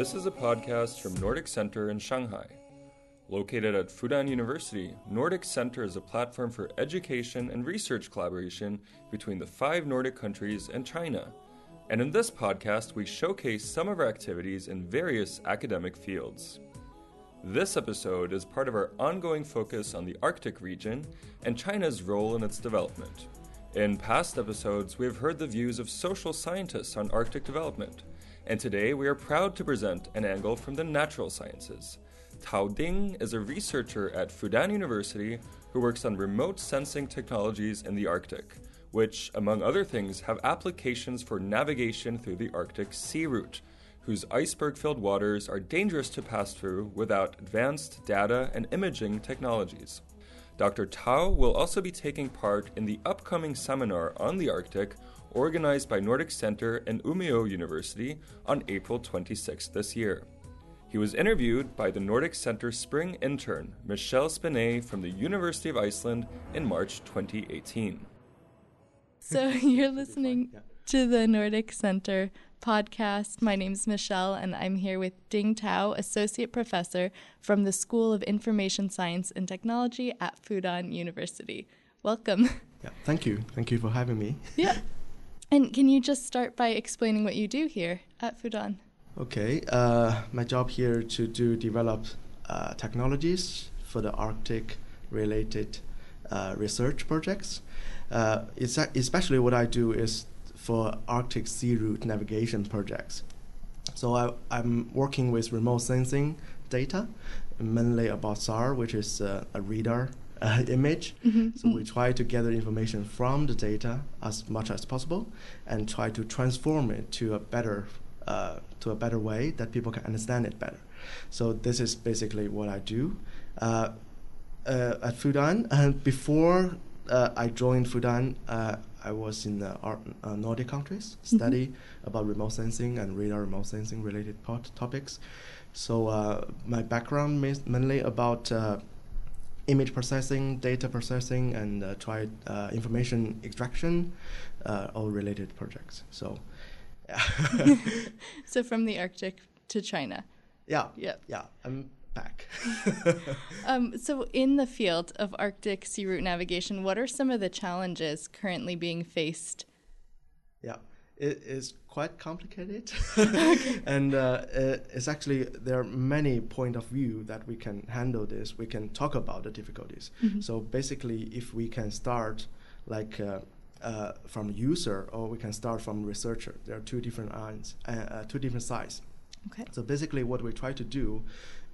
This is a podcast from Nordic Center in Shanghai. Located at Fudan University, Nordic Center is a platform for education and research collaboration between the five Nordic countries and China. And in this podcast, we showcase some of our activities in various academic fields. This episode is part of our ongoing focus on the Arctic region and China's role in its development. In past episodes, we have heard the views of social scientists on Arctic development, and today we are proud to present an angle from the natural sciences. Tao Ding is a researcher at Fudan University who works on remote sensing technologies in the Arctic, which, among other things, have applications for navigation through the Arctic sea route, whose iceberg filled waters are dangerous to pass through without advanced data and imaging technologies. Dr. Tao will also be taking part in the upcoming seminar on the Arctic organized by Nordic Center and Umeå University on April 26 this year. He was interviewed by the Nordic Center spring intern Michelle Spinet from the University of Iceland in March 2018. So you're listening to the Nordic Center podcast. My name is Michelle, and I'm here with Ding Tao, Associate Professor from the School of Information Science and Technology at Fudan University. Welcome. Yeah, thank you. Thank you for having me. Yeah. And can you just start by explaining what you do here at Fudan? Okay, uh, my job here to do develop uh, technologies for the Arctic related uh, research projects. Uh, especially what I do is for Arctic sea route navigation projects. So I, I'm working with remote sensing data, mainly about SAR, which is uh, a radar uh, image. Mm-hmm. So we try to gather information from the data as much as possible and try to transform it to a better uh, to a better way that people can understand it better. So this is basically what I do. Uh, uh at Fudan, and before uh, I joined Fudan, uh, I was in the uh, Nordic countries, mm-hmm. study mm-hmm. about remote sensing and radar remote sensing related pot- topics. So uh, my background is mainly about uh, image processing, data processing, and uh, try uh, information extraction, all related projects. So, yeah. so from the Arctic to China. Yeah. Yeah. Yeah. I'm back. um, so, in the field of Arctic sea route navigation, what are some of the challenges currently being faced? Yeah, it is quite complicated, and uh, it's actually there are many point of view that we can handle this. We can talk about the difficulties. Mm-hmm. So basically, if we can start like. Uh, uh, from user or we can start from researcher. There are two different lines, uh, uh, two different sides. Okay. So basically, what we try to do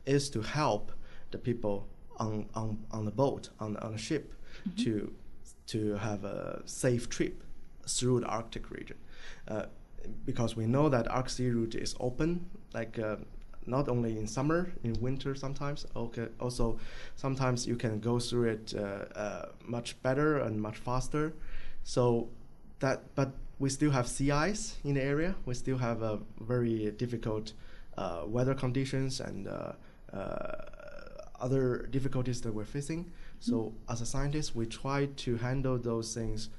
is to help the people on, on, on the boat, on, on the ship, mm-hmm. to, to have a safe trip through the Arctic region. Uh, because we know that Arctic Sea route is open, like uh, not only in summer, in winter sometimes. Okay, also sometimes you can go through it uh, uh, much better and much faster. So that, but we still have sea ice in the area. We still have a very difficult uh, weather conditions and uh, uh, other difficulties that we're facing. So mm-hmm. as a scientist, we try to handle those things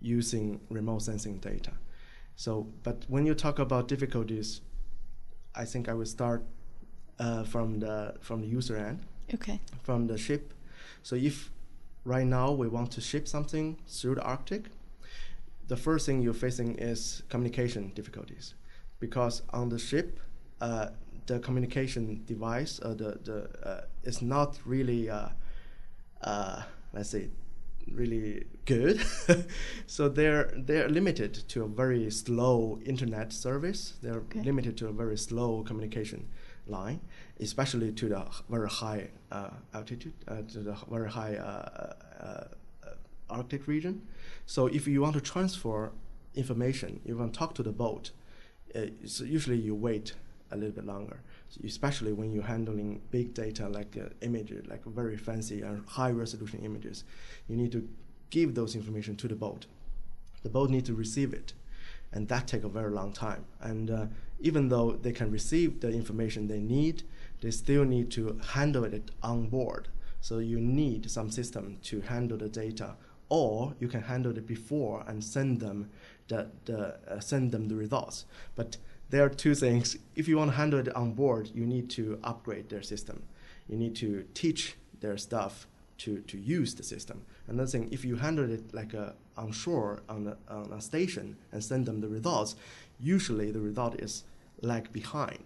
using remote sensing data. So, but when you talk about difficulties, I think I will start uh, from the from the user end. Okay. From the ship. So if right now we want to ship something through the Arctic, the first thing you're facing is communication difficulties, because on the ship, uh, the communication device, uh, the the uh, is not really, uh, uh, let's say, really good. so they're they're limited to a very slow internet service. They're okay. limited to a very slow communication line, especially to the very high uh, altitude, uh, to the very high uh, uh, Arctic region. So if you want to transfer information, you want to talk to the boat, so usually you wait a little bit longer, so especially when you're handling big data like uh, images, like very fancy and high resolution images. You need to give those information to the boat. The boat needs to receive it, and that takes a very long time. And uh, even though they can receive the information they need, they still need to handle it on board. So you need some system to handle the data or you can handle it before and send them the, the uh, send them the results. But there are two things. If you want to handle it on board, you need to upgrade their system. You need to teach their staff to, to use the system. Another thing, if you handle it like a, on shore on a, on a station and send them the results, usually the result is lag behind.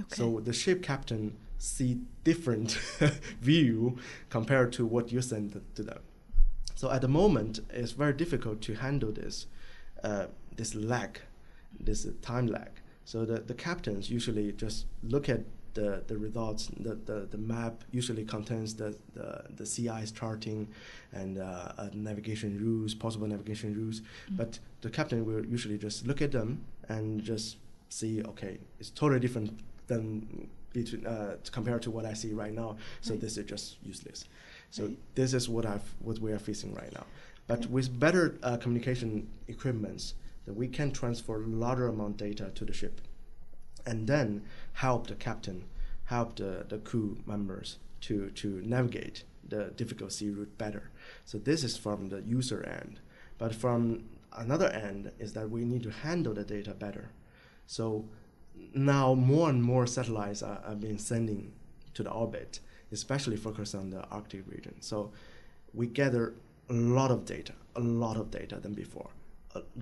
Okay. So the ship captain see different view compared to what you send to them. So at the moment, it's very difficult to handle this uh, this lag, this time lag. So the, the captains usually just look at the, the results, the, the, the map usually contains the, the, the sea ice charting and uh, uh, navigation rules, possible navigation rules. Mm-hmm. But the captain will usually just look at them and just see, okay, it's totally different than between uh, compared to what I see right now. So right. this is just useless. So right. this is what I've what we are facing right now. But with better uh, communication equipments, that we can transfer larger amount data to the ship and then help the captain, help the, the crew members to, to navigate the difficult sea route better. So this is from the user end. But from another end is that we need to handle the data better. So now more and more satellites are, are being sending to the orbit, especially focused on the Arctic region. So we gather a lot of data, a lot of data than before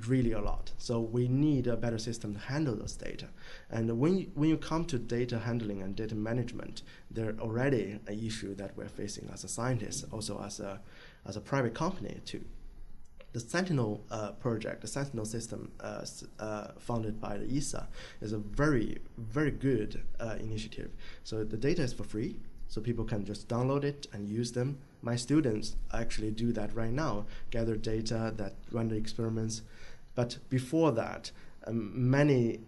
really a lot. So we need a better system to handle those data. And when you, when you come to data handling and data management, there already an issue that we're facing as a scientist, also as a as a private company too. The Sentinel uh, project, the Sentinel system uh, uh, funded by the ESA, is a very, very good uh, initiative. So the data is for free, so people can just download it and use them my students actually do that right now, gather data, that run the experiments. But before that, um, many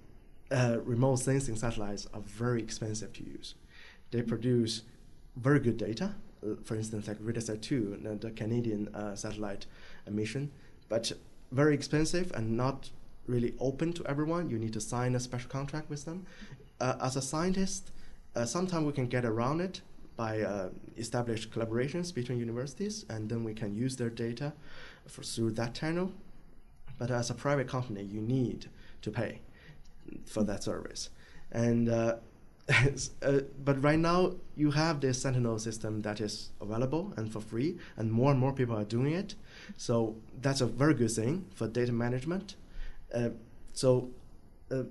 uh, remote sensing satellites are very expensive to use. They produce very good data, for instance, like RADARSAT 2, the, the Canadian uh, satellite mission, but very expensive and not really open to everyone. You need to sign a special contract with them. Uh, as a scientist, uh, sometimes we can get around it by uh, established collaborations between universities, and then we can use their data for, through that channel. But as a private company, you need to pay for that service. And uh, uh, but right now you have this Sentinel system that is available and for free, and more and more people are doing it. So that's a very good thing for data management. Uh, so uh,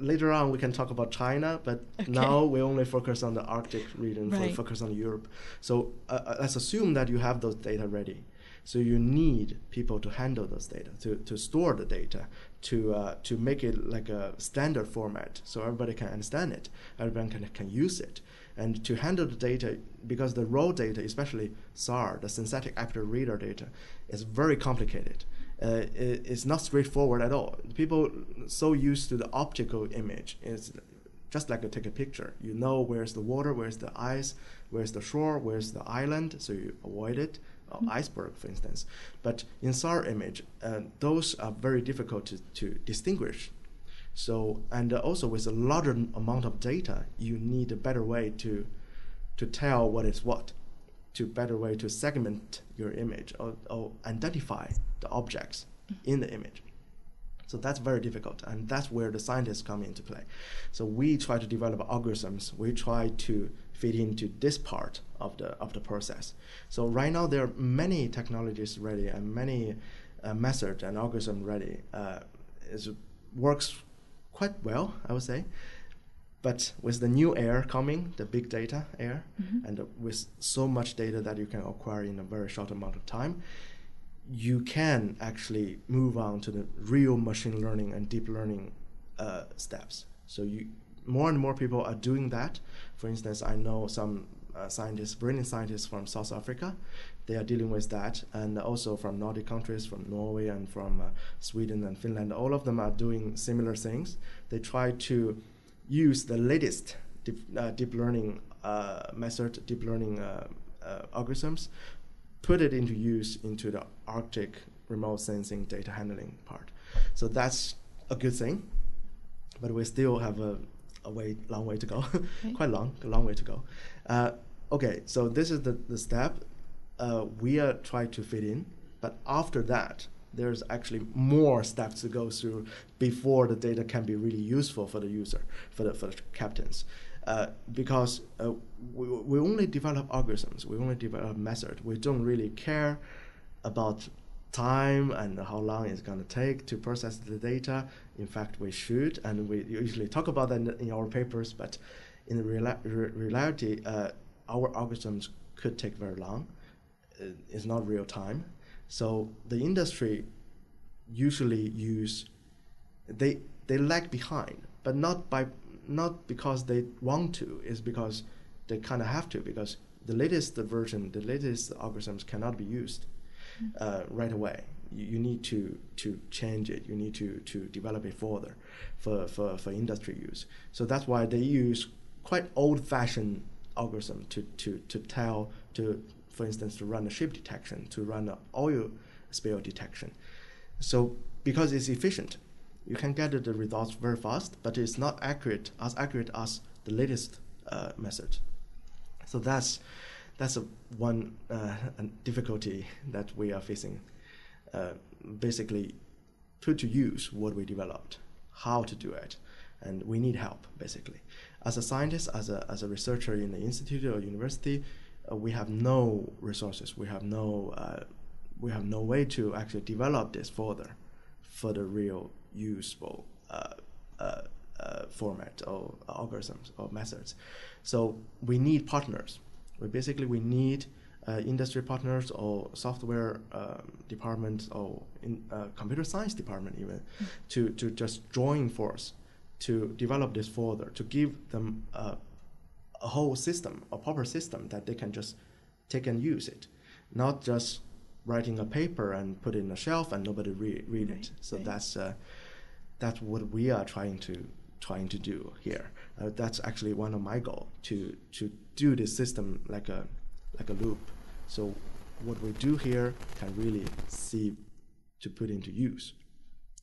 later on we can talk about China, but okay. now we only focus on the Arctic region, right. focus on Europe. So uh, uh, let's assume that you have those data ready. So you need people to handle those data, to, to store the data, to uh, to make it like a standard format, so everybody can understand it, everyone can can use it, and to handle the data because the raw data, especially SAR, the synthetic aperture radar data, is very complicated uh, it's not straightforward at all. People so used to the optical image. It's just like a take a picture. You know where's the water, where's the ice, where's the shore, where's the island, so you avoid it. Uh, mm-hmm. Iceberg, for instance. But in SAR image, uh, those are very difficult to, to distinguish. So, and also with a larger amount of data, you need a better way to, to tell what is what to better way to segment your image or, or identify the objects in the image. So that's very difficult, and that's where the scientists come into play. So we try to develop algorithms. We try to fit into this part of the of the process. So right now there are many technologies ready and many uh, methods and algorithms ready. Uh, it works quite well, I would say. But with the new air coming, the big data air, mm-hmm. and with so much data that you can acquire in a very short amount of time, you can actually move on to the real machine learning and deep learning uh, steps. So you more and more people are doing that. For instance, I know some uh, scientists, brilliant scientists from South Africa, they are dealing with that, and also from Nordic countries, from Norway and from uh, Sweden and Finland. All of them are doing similar things. They try to use the latest deep, uh, deep learning uh, method, deep learning uh, uh, algorithms, put it into use into the Arctic remote sensing data handling part. So that's a good thing, but we still have a, a way, long way to go, quite long, a long way to go. Uh, okay, so this is the, the step uh, we are trying to fit in But after that, there's actually more steps to go through before the data can be really useful for the user, for the, for the captains. Uh, because uh, we, we only develop algorithms, we only develop methods. We don't really care about time and how long it's going to take to process the data. In fact, we should, and we usually talk about that in our papers, but in re- reality, uh, our algorithms could take very long. Uh, it's not real time. So the industry usually use they they lag behind, but not by not because they want to, is because they kind of have to because the latest version, the latest algorithms cannot be used mm-hmm. uh, right away. You, you, need to to change it. You need to to develop it further for, for, for industry use. So that's why they use quite old-fashioned algorithm to, to, to tell to for instance to run a ship detection, to run an oil spill detection. So because it's efficient, you can get the results very fast, but it's not accurate as accurate as the latest uh, method. So that's that's a one uh, difficulty that we are facing. Uh, basically, put to use what we developed, how to do it, and we need help basically. As a scientist, as a as a researcher in the institute or university, uh, we have no resources. We have no uh, we have no way to actually develop this further for the real useful uh, uh, uh, format or algorithms or methods. So we need partners. We basically we need industry partners or software um, departments or in, computer science department even to, to just join force to develop this further to give them a whole system a proper system that they can just take and use it not just writing a paper and put it in a shelf and nobody re- read right, it. So right. that's uh, that's what we are trying to trying to do here. Uh, that's actually one of my goal to to do this system like a like a loop. So what we do here can really see to put into use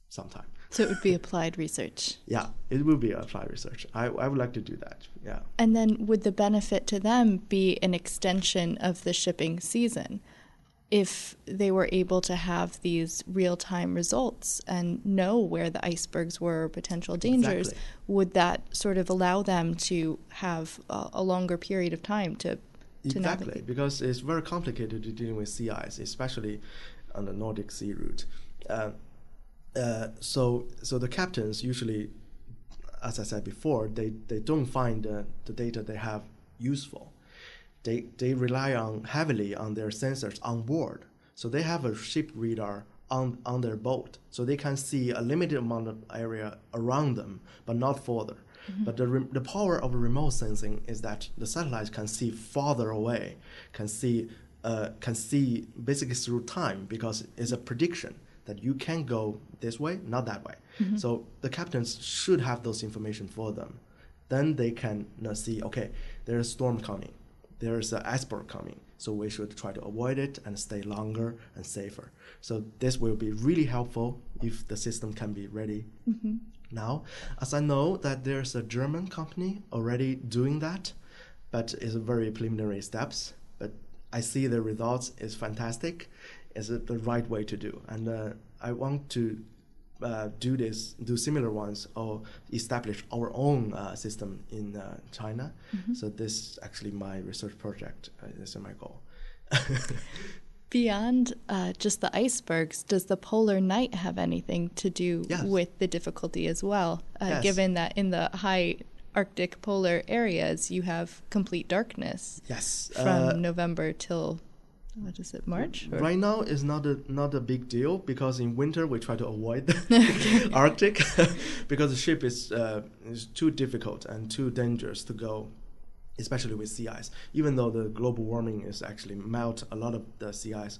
sometime. So it would be applied research. yeah, it would be applied research. I, I would like to do that. Yeah. And then would the benefit to them be an extension of the shipping season? if they were able to have these real time results and know where the icebergs were potential dangers, exactly. would that sort of allow them to have a, a longer period of time to, to exactly because it's very complicated to deal with sea ice, especially on the Nordic Sea route. Uh, uh, so, so the captains usually, as I said before, they, they don't find the, the data they have useful they, they rely on heavily on their sensors on board. So they have a ship radar on, on their boat. So they can see a limited amount of area around them, but not further. Mm-hmm. But the, re- the power of remote sensing is that the satellites can see farther away, can see, uh, can see basically through time because it's a prediction that you can go this way, not that way. Mm-hmm. So the captains should have those information for them. Then they can know, see, okay, there's a storm coming there's an iceberg coming. So we should try to avoid it and stay longer and safer. So this will be really helpful if the system can be ready mm-hmm. now. As I know that there's a German company already doing that, but it's very preliminary steps. But I see the results is fantastic. Is it the right way to do? And uh, I want to uh, do this, do similar ones, or establish our own uh, system in uh, China. Mm-hmm. So this is actually my research project. Uh, this is my goal. Beyond uh, just the icebergs, does the polar night have anything to do yes. with the difficulty as well? Uh, yes. Given that in the high Arctic polar areas, you have complete darkness. Yes. From November till what is it March? Or? Right now is not a not a big deal because in winter we try to avoid the Arctic because the ship is uh, is too difficult and too dangerous to go, especially with sea ice. Even though the global warming is actually melt a lot of the sea ice,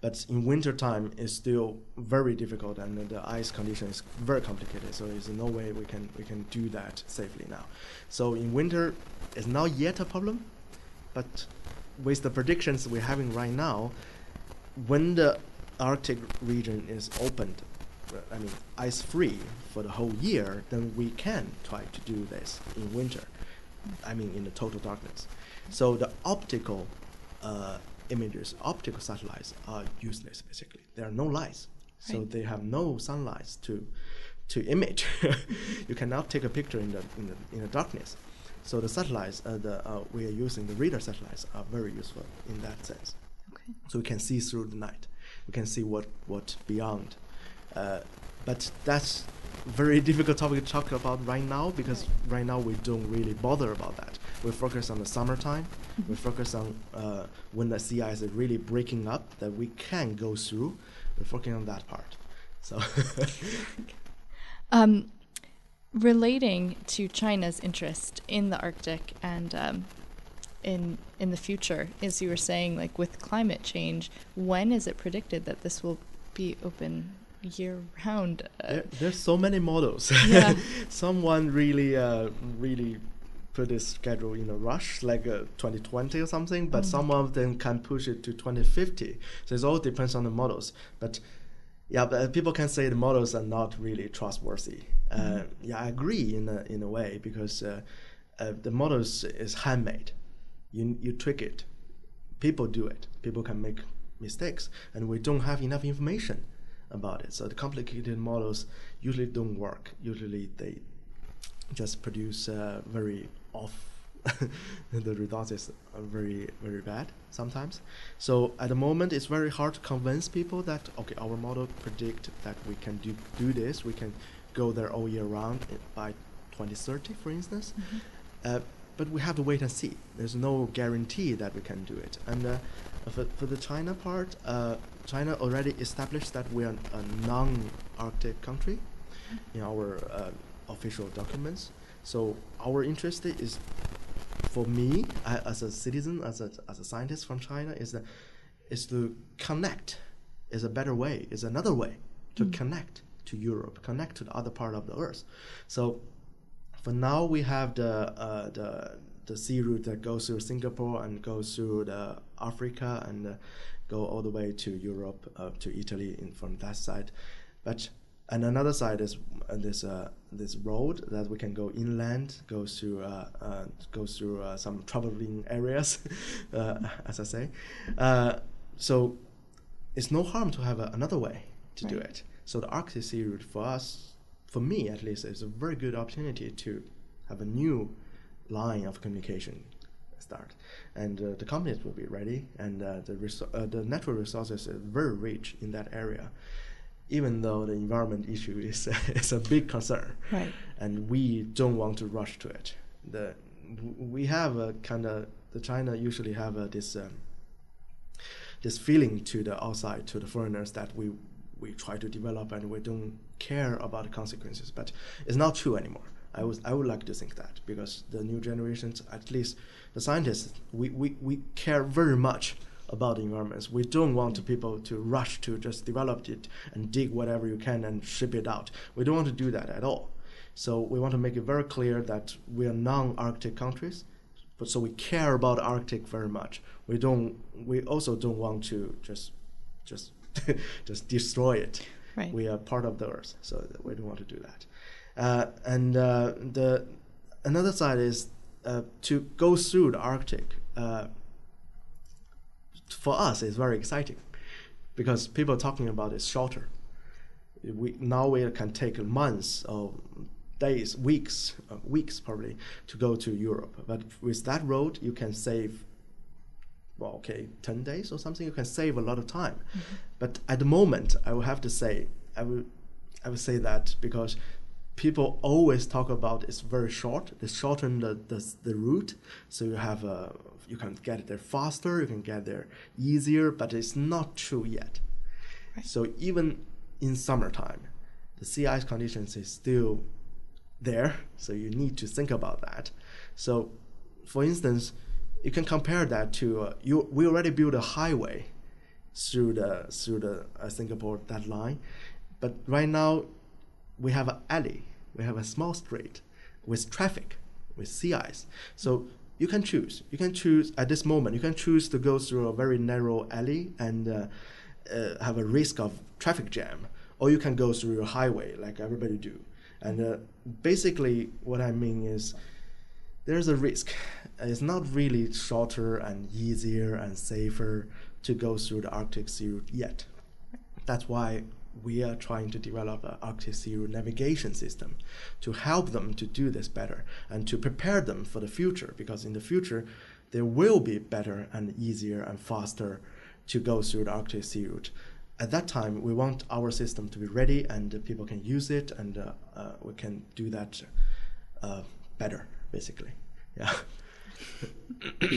but in winter time it's still very difficult and the ice condition is very complicated. So there's no way we can we can do that safely now. So in winter, it's not yet a problem, but with the predictions we're having right now, when the Arctic region is opened, I mean ice free for the whole year, then we can try to do this in winter. I mean in the total darkness. So the optical uh, images, optical satellites are useless. Basically, there are no lights, so Right. they have no sunlight to to image. you cannot take a picture in the in the in the darkness. So the satellites, uh, the uh, we are using the radar satellites are very useful in that sense. Okay. So we can see through the night. We can see what what beyond. Uh, but that's very difficult topic to talk about right now because right now we don't really bother about that. We focus on the summertime. We focus on uh, when the sea ice is really breaking up that we can go through. We're focusing on that part. So Um, relating to China's interest in the Arctic and um, in in the future, as you were saying, like with climate change, when is it predicted that this will be open year round? Uh, there, there's so many models. Yeah. Someone really uh, really put this schedule in a rush, like uh, 2020 or something. But Mhm. some of them can push it to 2050. So it all depends on the models. But yeah, but uh, people can say the models are not really trustworthy. Uh, Mhm. yeah, I agree in a, in a way because uh, uh, the models is handmade. You you tweak it. People do it. People can make mistakes, and we don't have enough information about it. So the complicated models usually don't work. Usually they just produce uh, very off. the results is uh, very very bad sometimes. So at the moment, it's very hard to convince people that okay, our model predict that we can do do this. We can go there all year round by 2030, for instance. mhm. Uh, but we have to wait and see. There's no guarantee that we can do it. And uh, for, for the China part, uh, China already established that we are a non-Arctic country in our uh, official documents. So our interest is, for me I, as a citizen, as a, as a scientist from China, is that is to connect. Is a better way. Is another way to Mm. connect to Europe, connect to the other part of the Earth. So for now we have the uh, the the sea route that goes through Singapore and goes through the Africa and uh, go all the way to Europe uh, to Italy in from that side, but and another side is uh, this uh, this road that we can go inland, goes through uh, uh, go through uh, some troubling areas, uh, as I say. Uh, so it's no harm to have a, another way to do it. So the Arctic Sea route for us, for me at least, is a very good opportunity to have a new line of communication start, and uh, the companies will be ready, and uh, the uh, the natural resources are very rich in that area. Even though the environment issue is is a big concern, Right. and we don't want to rush to it. The we have a kind of the China usually have a, this um, this feeling to the outside to the foreigners that we we try to develop and we don't care about the consequences. But it's not true anymore. I was I would like to think that because the new generations, at least the scientists, we, we, we care very much about the environments. We don't want people to rush to just develop it and dig whatever you can and ship it out. We don't want to do that at all. So we want to make it very clear that we are non-Arctic countries, but so we care about Arctic very much. We don't. We also don't want to just, just, just destroy it. Right. We are part of the Earth, so we don't want to do that. Uh, and uh, the another side is uh, to go through the Arctic. Uh, for us, it's very exciting because people are talking about it's shorter. We now we can take months or days, weeks, uh, weeks probably to go to Europe. But with that road, you can save. Well, okay, ten days or something. You can save a lot of time. But at the moment, I will have to say, I will, I will say that because people always talk about it's very short. They shorten the, the, the route, so you have a, you can get there faster, you can get there easier, but it's not true yet. Right. So even in summertime, the sea ice conditions is still there, so you need to think about that. So, for instance, you can compare that to uh, you. We already built a highway through the through the uh, Singapore that line, but right now we have an alley, we have a small street with traffic, with sea ice. So you can choose. You can choose at this moment. You can choose to go through a very narrow alley and uh, uh, have a risk of traffic jam, or you can go through a highway like everybody do. And uh, basically, what I mean is, there's a risk. It's not really shorter and easier and safer to go through the Arctic Sea route yet. That's why we are trying to develop an Arctic Sea route navigation system to help them to do this better and to prepare them for the future because in the future there will be better and easier and faster to go through the Arctic Sea route. At that time, we want our system to be ready and people can use it and uh, uh, we can do that uh, better, basically. Yeah.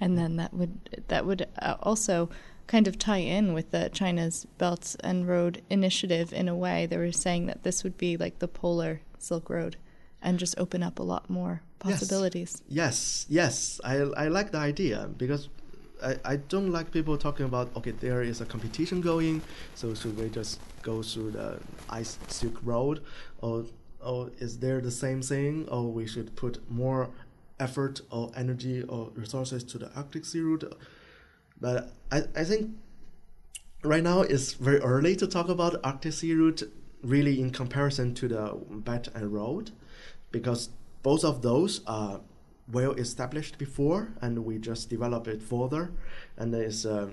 and then that would that would uh, also kind of tie in with the China's Belt and Road Initiative in a way. They were saying that this would be like the polar Silk Road and just open up a lot more possibilities. Yes, yes, yes. I, I like the idea because I, I don't like people talking about okay there is a competition going so should we just go through the ice silk road or or is there the same thing or we should put more effort or energy or resources to the arctic sea route but I, I think right now it's very early to talk about Arctic Sea route really in comparison to the Belt and Road because both of those are well established before and we just develop it further. And it's uh,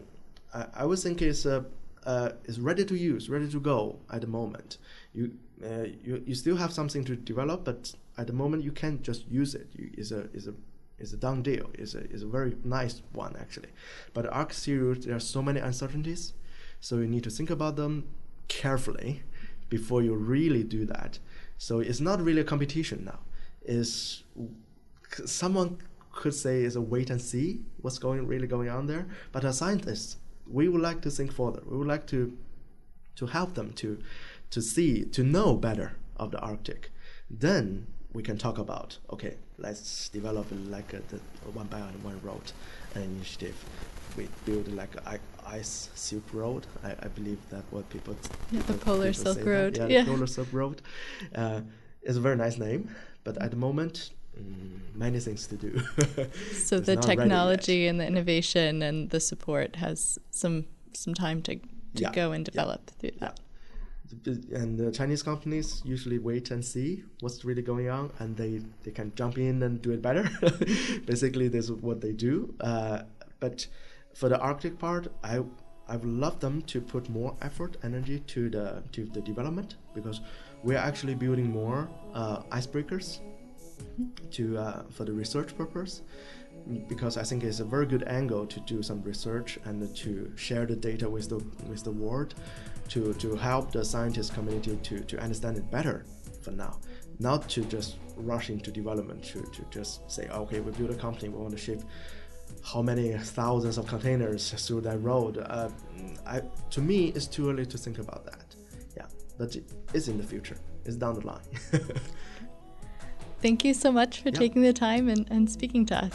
I, I would think it's uh, uh, is ready to use ready to go at the moment. You uh, you, you still have something to develop but at the moment you can't just use it. You, it's a, it's a is a done deal. is a, is a very nice one actually. But Arc series there are so many uncertainties, so you need to think about them carefully before you really do that. So it's not really a competition now. Is someone could say is a wait and see what's going really going on there. But as scientists, we would like to think further. We would like to to help them to to see to know better of the Arctic. Then we can talk about. Okay let's develop like a, the one belt and one road initiative. We build like a ice silk road. I, I believe that what people yeah, the polar silk road. Yeah, yeah, the polar silk road. Uh, is a very nice name but at the moment mm, many things to do. So the technology and the innovation and the support has some some time to, to yeah, go and develop yeah, through that and the Chinese companies usually wait and see what's really going on, and they, they can jump in and do it better. Basically, this is what they do. Uh, but for the Arctic part, I I would love them to put more effort, energy to the to the development because we are actually building more uh, icebreakers to uh, for the research purpose because I think it's a very good angle to do some research and to share the data with the with the world to, to help the scientist community to, to understand it better for now. Not to just rush into development, to, to just say, okay, we build a company, we want to ship how many thousands of containers through that road. Uh, I, to me, it's too early to think about that. Yeah, but it's in the future, it's down the line. Thank you so much for taking the time and, and speaking to us.